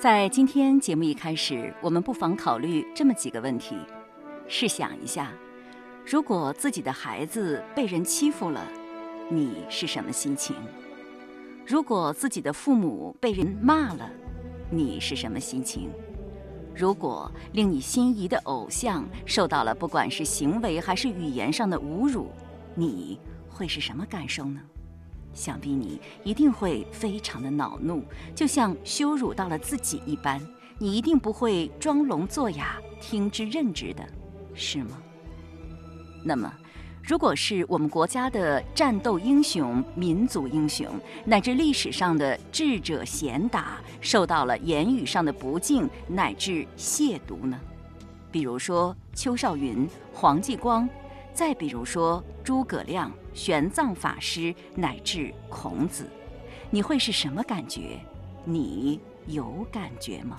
在今天节目一开始，我们不妨考虑这么几个问题：试想一下，如果自己的孩子被人欺负了，你是什么心情？如果自己的父母被人骂了，你是什么心情？如果令你心仪的偶像受到了不管是行为还是语言上的侮辱，你会是什么感受呢？想必你一定会非常的恼怒，就像羞辱到了自己一般。你一定不会装聋作哑、听之任之的，是吗？那么，如果是我们国家的战斗英雄、民族英雄，乃至历史上的智者贤达，受到了言语上的不敬乃至亵渎呢？比如说邱少云、黄继光，再比如说诸葛亮。玄奘法师乃至孔子，你会是什么感觉？你有感觉吗？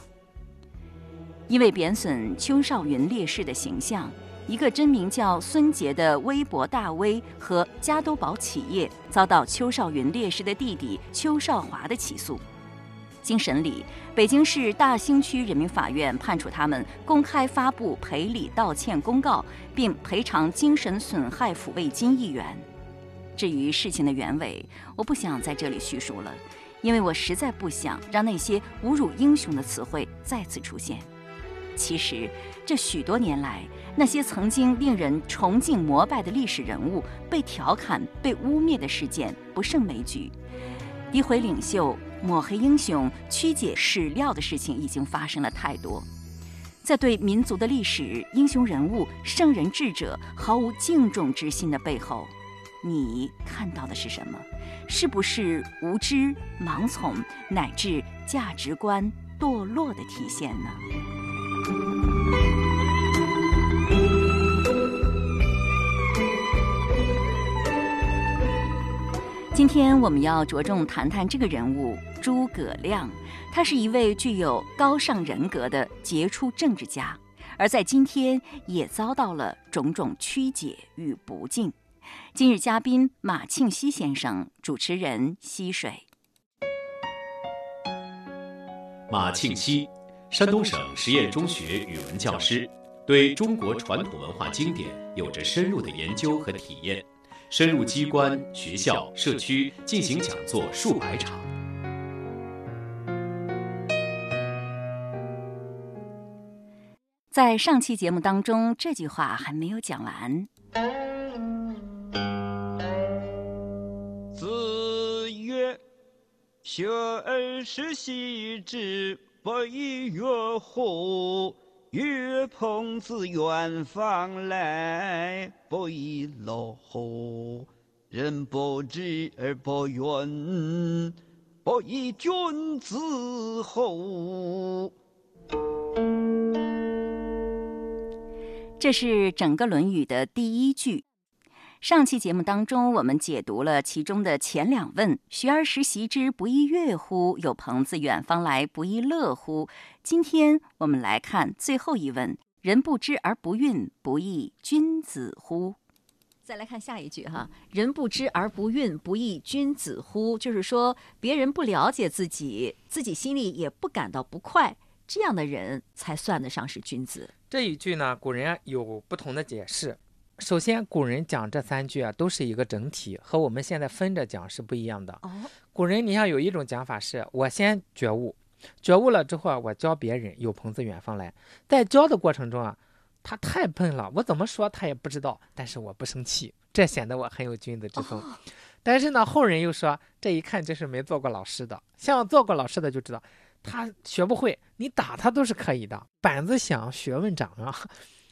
因为贬损邱少云烈士的形象，一个真名叫孙杰的微博大 V 和加多宝企业遭到邱少云烈士的弟弟邱少华的起诉。经审理，北京市大兴区人民法院判处他们公开发布赔礼道歉公告，并赔偿精神损害抚慰金一元。至于事情的原委，我不想在这里叙述了，因为我实在不想让那些侮辱英雄的词汇再次出现。其实，这许多年来，那些曾经令人崇敬膜拜的历史人物被调侃、被污蔑的事件不胜枚举，诋毁领袖、抹黑英雄、曲解史料的事情已经发生了太多。在对民族的历史、英雄人物、圣人智者毫无敬重之心的背后，你看到的是什么？是不是无知、盲从，乃至价值观堕落的体现呢？今天我们要着重谈谈这个人物——诸葛亮。他是一位具有高尚人格的杰出政治家，而在今天也遭到了种种曲解与不敬。今日嘉宾马庆西先生，主持人溪水。马庆西，山东省实验中学语文教师，对中国传统文化经典有着深入的研究和体验，深入机关、学校、社区进行讲座数百场。在上期节目当中，这句话还没有讲完。学而时习之，不亦乐乎？与朋自远方来，不亦乐乎？人不知而不愠，不亦君子乎？这是整个《论语》的第一句。上期节目当中，我们解读了其中的前两问：“学而时习之，不亦乐乎？有朋自远方来，不亦乐乎？”今天我们来看最后一问：“人不知而不愠，不亦君子乎？”再来看下一句哈：“人不知而不愠，不亦君子乎？”就是说，别人不了解自己，自己心里也不感到不快，这样的人才算得上是君子。这一句呢，古人有不同的解释。首先，古人讲这三句啊，都是一个整体，和我们现在分着讲是不一样的。哦，古人你像有一种讲法是，我先觉悟，觉悟了之后啊，我教别人，有朋自远方来。在教的过程中啊，他太笨了，我怎么说他也不知道，但是我不生气，这显得我很有君子之风。但是呢，后人又说，这一看就是没做过老师的，像做过老师的就知道，他学不会，你打他都是可以的，板子响，学问长啊。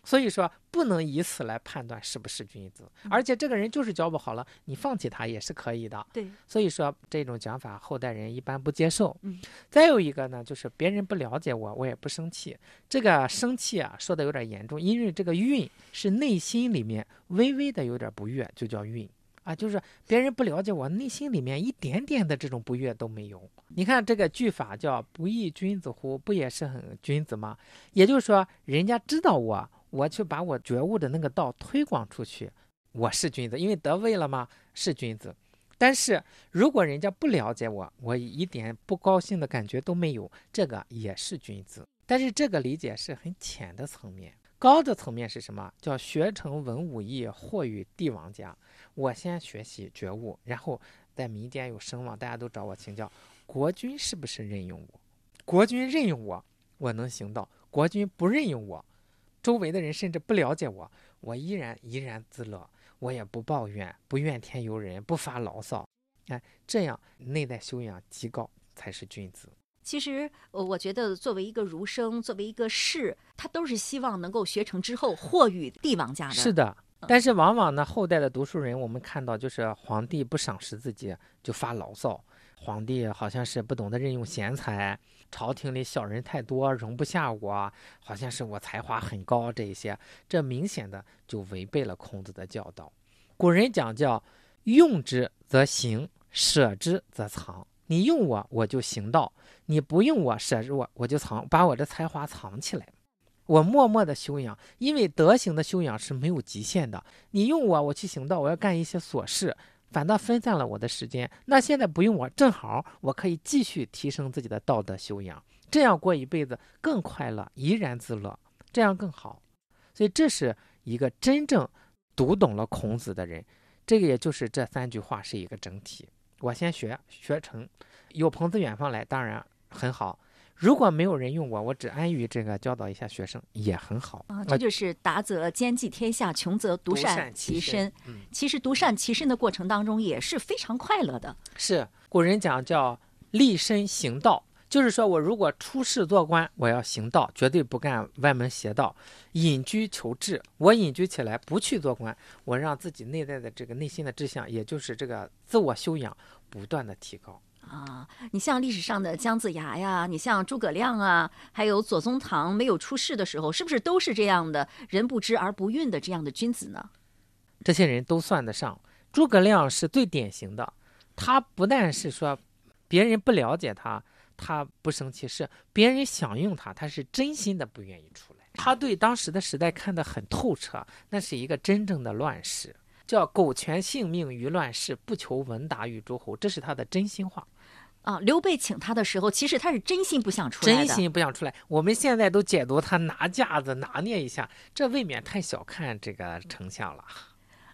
所以说不能以此来判断是不是君子，而且这个人就是教不好了，你放弃他也是可以的。对，所以说这种讲法后代人一般不接受。嗯，再有一个呢，就是别人不了解我，我也不生气。这个生气啊，说的有点严重，因为这个运是内心里面微微的有点不悦，就叫运啊，就是别人不了解我，内心里面一点点的这种不悦都没有。你看这个句法叫“不亦君子乎”，不也是很君子吗？也就是说，人家知道我。我去把我觉悟的那个道推广出去，我是君子，因为得位了吗？是君子。但是如果人家不了解我，我一点不高兴的感觉都没有，这个也是君子。但是这个理解是很浅的层面，高的层面是什么？叫学成文武艺，或与帝王家。我先学习觉悟，然后在民间有声望，大家都找我请教，国君是不是任用我？国君任用我，我能行道；国君不任用我，周围的人甚至不了解我，我依然怡然自乐。我也不抱怨，不怨天尤人，不发牢骚，哎，这样内在修养极高才是君子。其实，我觉得作为一个儒生，作为一个士，他都是希望能够学成之后获与帝王家的。是的，但是往往呢，后代的读书人，我们看到就是皇帝不赏识自己就发牢骚，皇帝好像是不懂得任用贤才。朝廷里小人太多，容不下我，好像是我才华很高，这一些，这明显的就违背了孔子的教导。古人讲叫用之则行，舍之则藏。你用我，我就行道；你不用我，舍之我，我就藏，把我的才华藏起来。我默默的修养，因为德行的修养是没有极限的。你用我，我去行道，我要干一些琐事。反倒分散了我的时间。那现在不用我，正好我可以继续提升自己的道德修养，这样过一辈子更快乐，怡然自乐，这样更好。所以这是一个真正读懂了孔子的人。这个也就是这三句话是一个整体。我先学学成，有朋自远方来，当然很好。如果没有人用我，我只安于这个教导一下学生也很好啊。这就是达则兼济天下，穷则独善其身。其实独善其身的过程当中也是非常快乐的。是古人讲叫立身行道，就是说我如果出仕做官，我要行道，绝对不干歪门邪道。隐居求志，我隐居起来不去做官，我让自己内在的这个内心的志向，也就是这个自我修养不断的提高。啊，你像历史上的姜子牙呀，你像诸葛亮啊，还有左宗棠没有出世的时候，是不是都是这样的人不知而不愠的这样的君子呢？这些人都算得上。诸葛亮是最典型的，他不但是说别人不了解他，他不生气，是别人想用他，他是真心的不愿意出来。他对当时的时代看得很透彻，那是一个真正的乱世，叫苟全性命于乱世，不求闻达于诸侯，这是他的真心话。啊，刘备请他的时候，其实他是真心不想出来真心不想出来。我们现在都解读他拿架子拿捏一下，这未免太小看这个丞相了。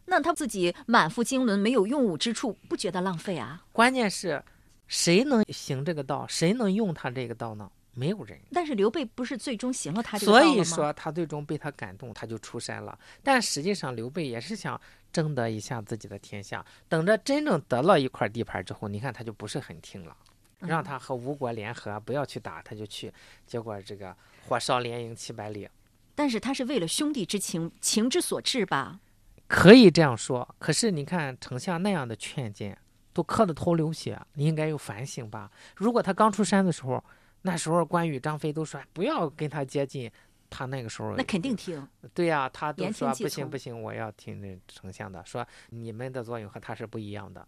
那他自己满腹经纶，没有用武之处，不觉得浪费啊？关键是，谁能行这个道？谁能用他这个道呢？没有人。但是刘备不是最终行了他这个道所以说他最终被他感动，他就出山了。但实际上刘备也是想争得一下自己的天下。等着真正得了一块地盘之后，你看他就不是很听了。让他和吴国联合，不要去打，他就去。结果这个火烧连营七百里。但是他是为了兄弟之情，情之所至吧？可以这样说。可是你看丞相那样的劝谏，都磕得头流血，你应该有反省吧？如果他刚出山的时候，那时候关羽、张飞都说不要跟他接近，他那个时候那肯定听。对呀，他都说不行不行，我要听那丞相的，说你们的作用和他是不一样的。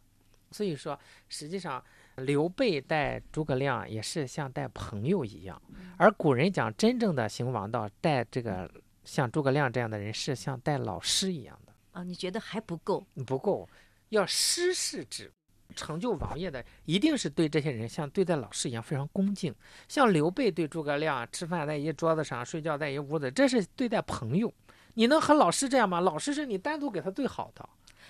所以说，实际上。刘备带诸葛亮也是像带朋友一样，而古人讲真正的行王道，带这个像诸葛亮这样的人是像带老师一样的啊？你觉得还不够？不够，要师事之，成就王业的一定是对这些人像对待老师一样非常恭敬。像刘备对诸葛亮吃饭在一桌子上，睡觉在一屋子，这是对待朋友。你能和老师这样吗？老师是你单独给他最好的。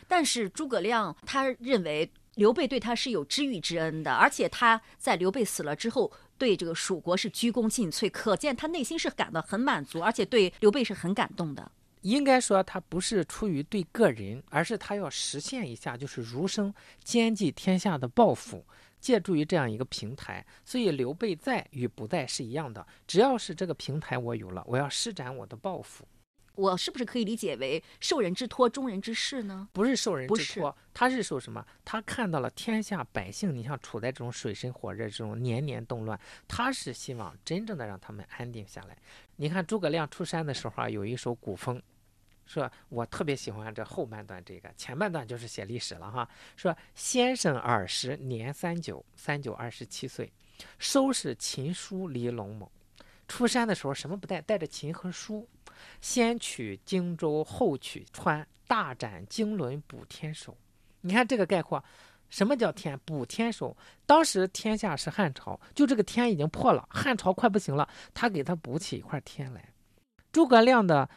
但是诸葛亮他认为。刘备对他是有知遇之恩的，而且他在刘备死了之后，对这个蜀国是鞠躬尽瘁，可见他内心是感到很满足，而且对刘备是很感动的。应该说，他不是出于对个人，而是他要实现一下，就是儒生兼济天下的抱负，借助于这样一个平台。所以，刘备在与不在是一样的，只要是这个平台我有了，我要施展我的抱负。我是不是可以理解为受人之托，忠人之事呢？不是受人之托，他是受什么？他看到了天下百姓，你像处在这种水深火热、这种年年动乱，他是希望真正的让他们安定下来。你看诸葛亮出山的时候啊，有一首古风，说我特别喜欢这后半段，这个前半段就是写历史了哈。说先生儿时年三九，三九二十七岁，收拾琴书离龙某。出山的时候什么不带？带着琴和书。先取荆州，后取川，大展经纶补天手。你看这个概括，什么叫天？补天手。当时天下是汉朝，就这个天已经破了，汉朝快不行了，他给他补起一块天来。诸葛亮的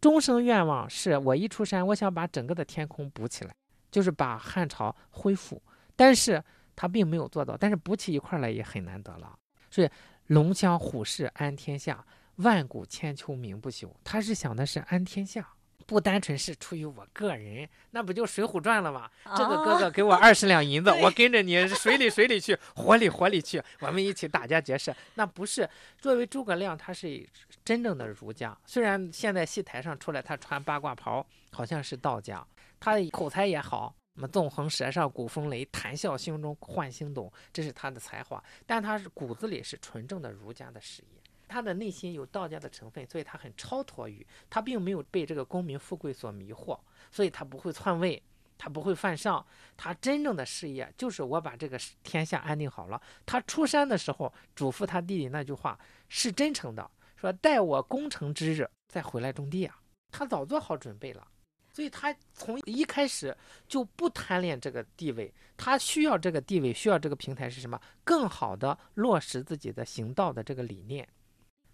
终生愿望是我一出山，我想把整个的天空补起来，就是把汉朝恢复。但是他并没有做到，但是补起一块来也很难得了。所以龙骧虎视安天下，万古千秋名不朽。他是想的是安天下。不单纯是出于我个人，那不就《水浒传》了吗？这个哥哥给我二十两银子，我跟着你水里水里去，火里火里去，我们一起打家劫舍。那不是作为诸葛亮，他是真正的儒家。虽然现在戏台上出来，他穿八卦袍，好像是道家，他的口才也好，什么纵横舌上古风雷，谈笑胸中唤星斗，这是他的才华。但他是骨子里是纯正的儒家的事业。他的内心有道家的成分，所以他很超脱于，他并没有被这个功名富贵所迷惑，所以他不会篡位，他不会犯上，他真正的事业就是我把这个天下安定好了。他出山的时候嘱咐他弟弟那句话是真诚的，说待我功成之日再回来种地啊，他早做好准备了，所以他从一开始就不贪恋这个地位，他需要这个地位，需要这个平台是什么？更好的落实自己的行道的这个理念。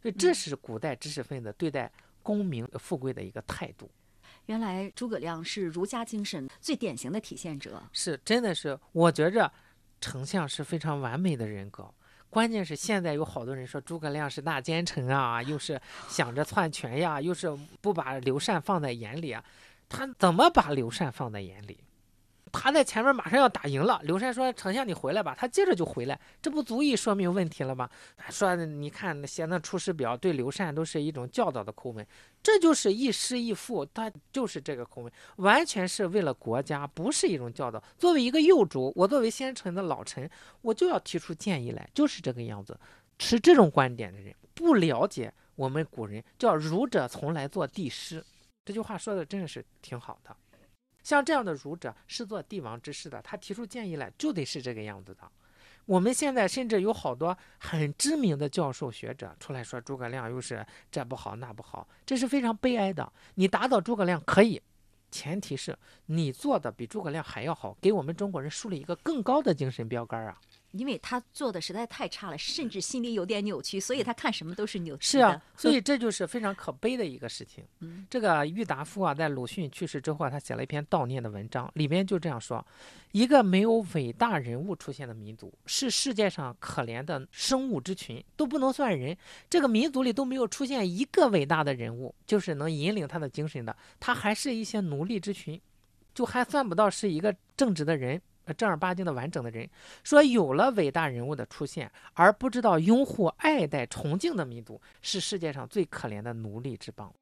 所以这是古代知识分子对待功名富贵的一个态度。原来诸葛亮是儒家精神最典型的体现者。是，真的是，我觉着丞相是非常完美的人格。关键是现在有好多人说诸葛亮是大奸臣啊，又是想着篡权呀，又是不把刘禅放在眼里啊。他怎么把刘禅放在眼里？他在前面马上要打赢了，刘禅说：“丞相，你回来吧。”他接着就回来，这不足以说明问题了吗？说你看写那《出师表》，对刘禅都是一种教导的口吻，这就是一师一父，他就是这个口吻，完全是为了国家，不是一种教导。作为一个幼主，我作为先臣的老臣，我就要提出建议来，就是这个样子。持这种观点的人，不了解我们古人叫“儒者从来做帝师”，这句话说的真的是挺好的。像这样的儒者是做帝王之事的，他提出建议来就得是这个样子的。我们现在甚至有好多很知名的教授学者出来说诸葛亮又是这不好那不好，这是非常悲哀的。你打倒诸葛亮可以，前提是你做的比诸葛亮还要好，给我们中国人树立一个更高的精神标杆啊。因为他做的实在太差了，甚至心里有点扭曲，所以他看什么都是扭曲是啊，所以这就是非常可悲的一个事情。嗯，这个郁达夫啊，在鲁迅去世之后，他写了一篇悼念的文章，里面就这样说：一个没有伟大人物出现的民族，是世界上可怜的生物之群，都不能算人。这个民族里都没有出现一个伟大的人物，就是能引领他的精神的，他还是一些奴隶之群，就还算不到是一个正直的人。正儿八经的完整的人，说有了伟大人物的出现，而不知道拥护、爱戴、崇敬的民族，是世界上最可怜的奴隶之邦。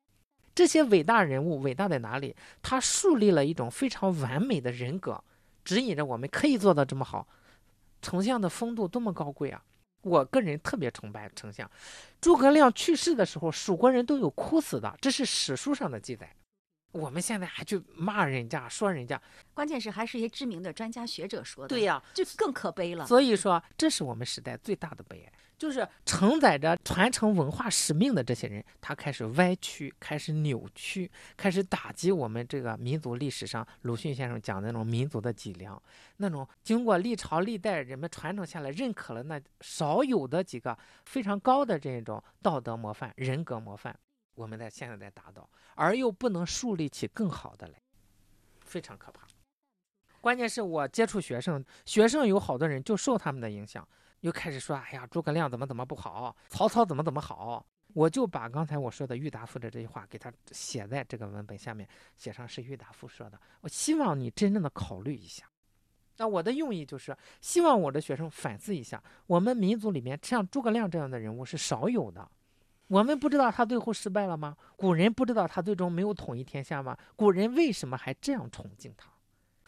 这些伟大人物伟大在哪里？他树立了一种非常完美的人格，指引着我们可以做到这么好。丞相的风度多么高贵啊！我个人特别崇拜丞相。诸葛亮去世的时候，蜀国人都有哭死的，这是史书上的记载。我们现在还去骂人家，说人家，关键是还是一些知名的专家学者说的。对呀，就更可悲了。所以说，这是我们时代最大的悲哀，就是承载着传承文化使命的这些人，他开始歪曲，开始扭曲，开始打击我们这个民族历史上鲁迅先生讲的那种民族的脊梁，那种经过历朝历代人们传承下来，认可了那少有的几个非常高的这种道德模范、人格模范。我们在现在在达到，而又不能树立起更好的来，非常可怕。关键是我接触学生，学生有好多人就受他们的影响，又开始说：“哎呀，诸葛亮怎么怎么不好，曹操怎么怎么好。”我就把刚才我说的郁达夫的这句话给他写在这个文本下面，写上是郁达夫说的。我希望你真正的考虑一下。那我的用意就是希望我的学生反思一下，我们民族里面像诸葛亮这样的人物是少有的。我们不知道他最后失败了吗？古人不知道他最终没有统一天下吗？古人为什么还这样崇敬他？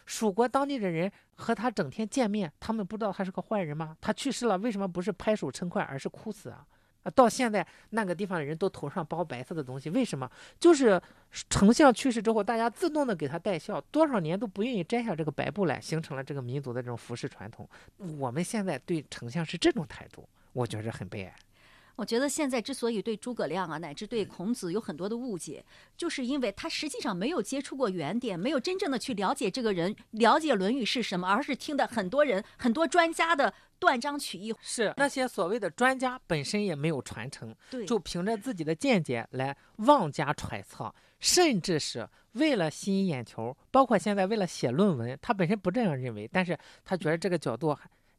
蜀国当地的人和他整天见面，他们不知道他是个坏人吗？他去世了，为什么不是拍手称快，而是哭死啊？啊，到现在那个地方的人都头上包白色的东西，为什么？就是丞相去世之后，大家自动的给他戴孝，多少年都不愿意摘下这个白布来，形成了这个民族的这种服饰传统。我们现在对丞相是这种态度，我觉着很悲哀。我觉得现在之所以对诸葛亮啊，乃至对孔子有很多的误解，就是因为他实际上没有接触过原点，没有真正的去了解这个人，了解《论语》是什么，而是听的很多人、很多专家的断章取义。是那些所谓的专家本身也没有传承，对，就凭着自己的见解来妄加揣测，甚至是为了吸引眼球，包括现在为了写论文，他本身不这样认为，但是他觉得这个角度。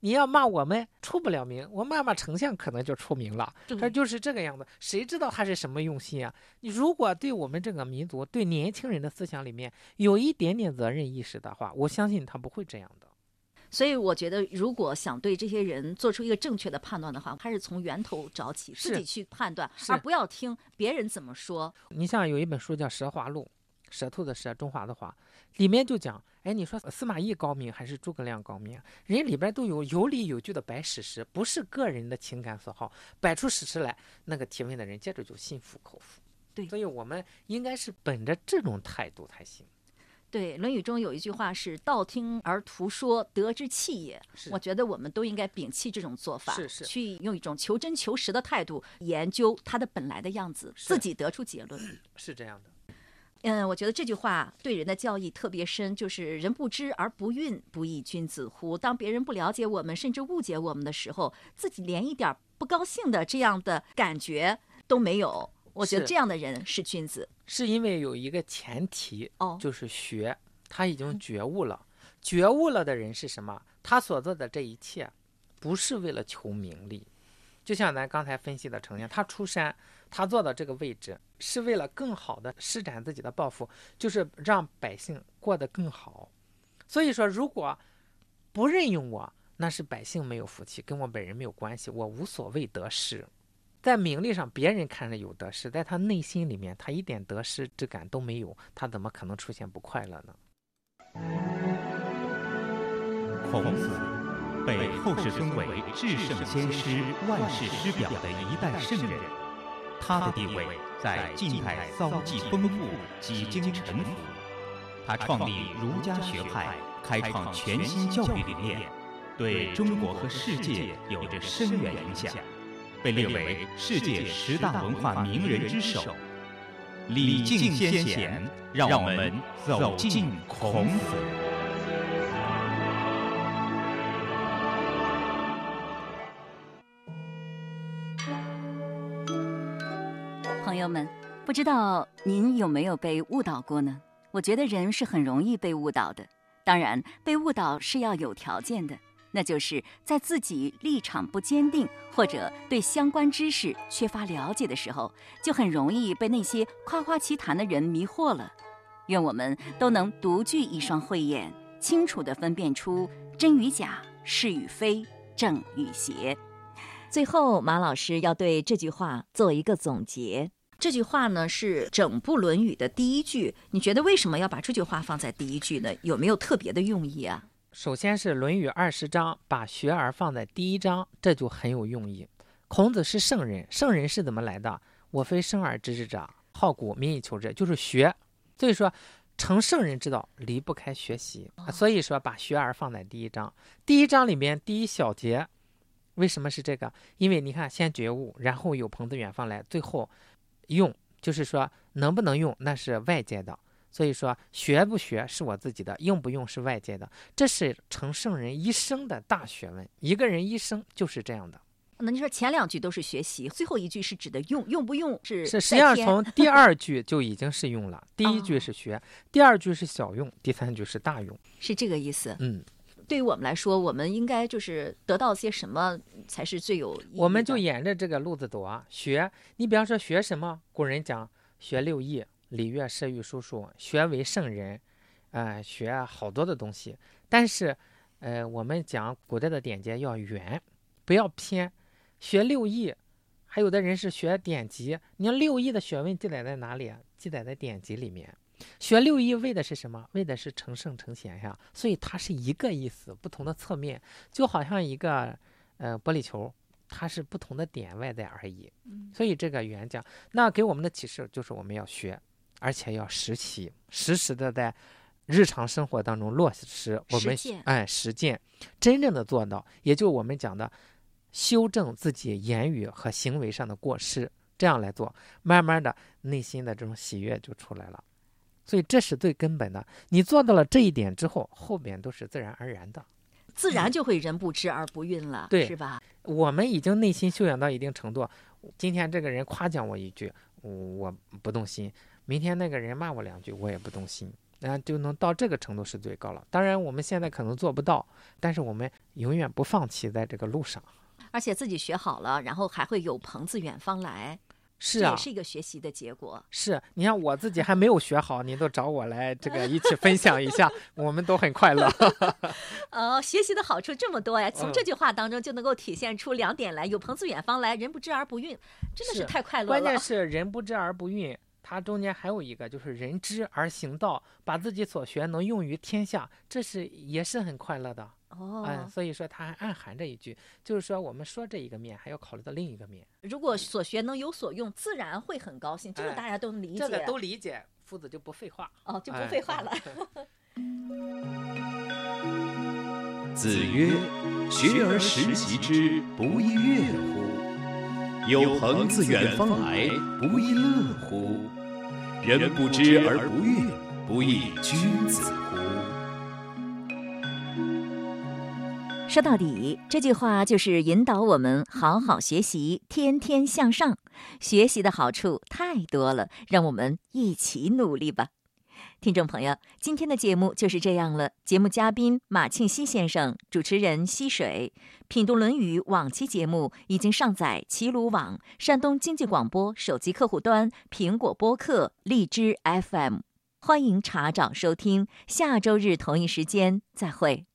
你要骂我们出不了名，我骂骂丞相可能就出名了。他就是这个样子，谁知道他是什么用心啊？你如果对我们这个民族、对年轻人的思想里面有一点点责任意识的话，我相信他不会这样的。所以我觉得，如果想对这些人做出一个正确的判断的话，还是从源头找起，自己去判断，而不要听别人怎么说。你像有一本书叫《蛇华录》，舌头的舌，中华的华，里面就讲。哎，你说司马懿高明还是诸葛亮高明？人里边都有有理有据的摆史实，不是个人的情感所好，摆出史实来，那个提问的人接着就心服口服。对，所以我们应该是本着这种态度才行。对，《论语》中有一句话是“道听而图说，得之气也”。我觉得我们都应该摒弃这种做法，是是，去用一种求真求实的态度研究它的本来的样子，自己得出结论。是这样的。嗯，我觉得这句话对人的教义特别深，就是“人不知而不愠，不亦君子乎？”当别人不了解我们，甚至误解我们的时候，自己连一点不高兴的这样的感觉都没有。我觉得这样的人是君子。是因为有一个前提哦，就是学，他已经觉悟了。觉悟了的人是什么？他所做的这一切，不是为了求名利。就像咱刚才分析的呈现，他出山。他坐到这个位置，是为了更好的施展自己的抱负，就是让百姓过得更好。所以说，如果不任用我，那是百姓没有福气，跟我本人没有关系，我无所谓得失。在名利上，别人看着有得失，在他内心里面，他一点得失之感都没有，他怎么可能出现不快乐呢？孔子被后世尊为至圣先师、万世师表的一代圣人。他的地位在近代遭际丰富，几经沉浮。他创立儒家学派，开创全新教育理念，对中国和世界有着深远影响，被列为世界十大文化名人之首。礼敬先贤，让我们走进孔子。知道您有没有被误导过呢？我觉得人是很容易被误导的。当然，被误导是要有条件的，那就是在自己立场不坚定或者对相关知识缺乏了解的时候，就很容易被那些夸夸其谈的人迷惑了。愿我们都能独具一双慧眼，清楚地分辨出真与假、是与非、正与邪。最后，马老师要对这句话做一个总结。这句话呢是整部《论语》的第一句，你觉得为什么要把这句话放在第一句呢？有没有特别的用意啊？首先是《论语》二十章把学而放在第一章，这就很有用意。孔子是圣人，圣人是怎么来的？我非生而知之者，好古民以求之，就是学。所以说，成圣人之道离不开学习。所以说，把学而放在第一章。第一章里面第一小节，为什么是这个？因为你看，先觉悟，然后有朋自远方来，最后。用就是说能不能用那是外界的，所以说学不学是我自己的，用不用是外界的，这是成圣人一生的大学问。一个人一生就是这样的。那你说前两句都是学习，最后一句是指的用，用不用是？是实际上从第二句就已经是用了，第一句是学，第二句是小用，第三句是大用，是这个意思。嗯。对于我们来说，我们应该就是得到些什么才是最有意义的？我们就沿着这个路子走啊，学。你比方说学什么？古人讲学六艺，礼乐射御书数，学为圣人，呃，学好多的东西。但是，呃，我们讲古代的典籍要圆，不要偏。学六艺，还有的人是学典籍。你要六艺的学问记载在哪里啊？记载在典籍里面。学六艺为的是什么？为的是成圣成贤呀。所以它是一个意思，不同的侧面，就好像一个呃玻璃球，它是不同的点外在而已。所以这个原讲，那给我们的启示就是我们要学，而且要实习，实时的在日常生活当中落实。我们哎实践，真正的做到，也就我们讲的，修正自己言语和行为上的过失，这样来做，慢慢的内心的这种喜悦就出来了。所以这是最根本的。你做到了这一点之后，后面都是自然而然的，自然就会人不知而不愠了，对是吧？我们已经内心修养到一定程度，今天这个人夸奖我一句，我不动心；明天那个人骂我两句，我也不动心。那，就能到这个程度是最高了。当然，我们现在可能做不到，但是我们永远不放弃在这个路上。而且自己学好了，然后还会有朋自远方来，是啊这也，是一个学习的结果。是你看我自己还没有学好，您都找我来这个一起分享一下，我们都很快乐。哦，学习的好处这么多呀！从嗯这句话当中就能够体现出两点来：有朋自远方来，人不知而不愠，真的是是太快乐了关键。是人不知而不愠，它中间还有一个就是人知而行道，把自己所学能用于天下，这是也是很快乐的。哦，嗯，所以说它还暗含着一句，就是说我们说这一个面，还要考虑到另一个面。如果所学能有所用，自然会很高兴。这个哎大家都能理解，这个都理解，夫子就不废话。哦，就不哎废话了。子曰：“学而时习之，不亦乐乎？有朋自远方来，不亦乐乎？人不知而不愠，不亦君子乎？”说到底，这句话就是引导我们好好学习，天天向上。学习的好处太多了，让我们一起努力吧。听众朋友，今天的节目就是这样了。节目嘉宾马庆西先生，主持人溪水。品读《论语》往期节目已经上载齐鲁网、山东经济广播手机客户端、苹果播客、荔枝 FM，欢迎查找收听。下周日同一时间再会。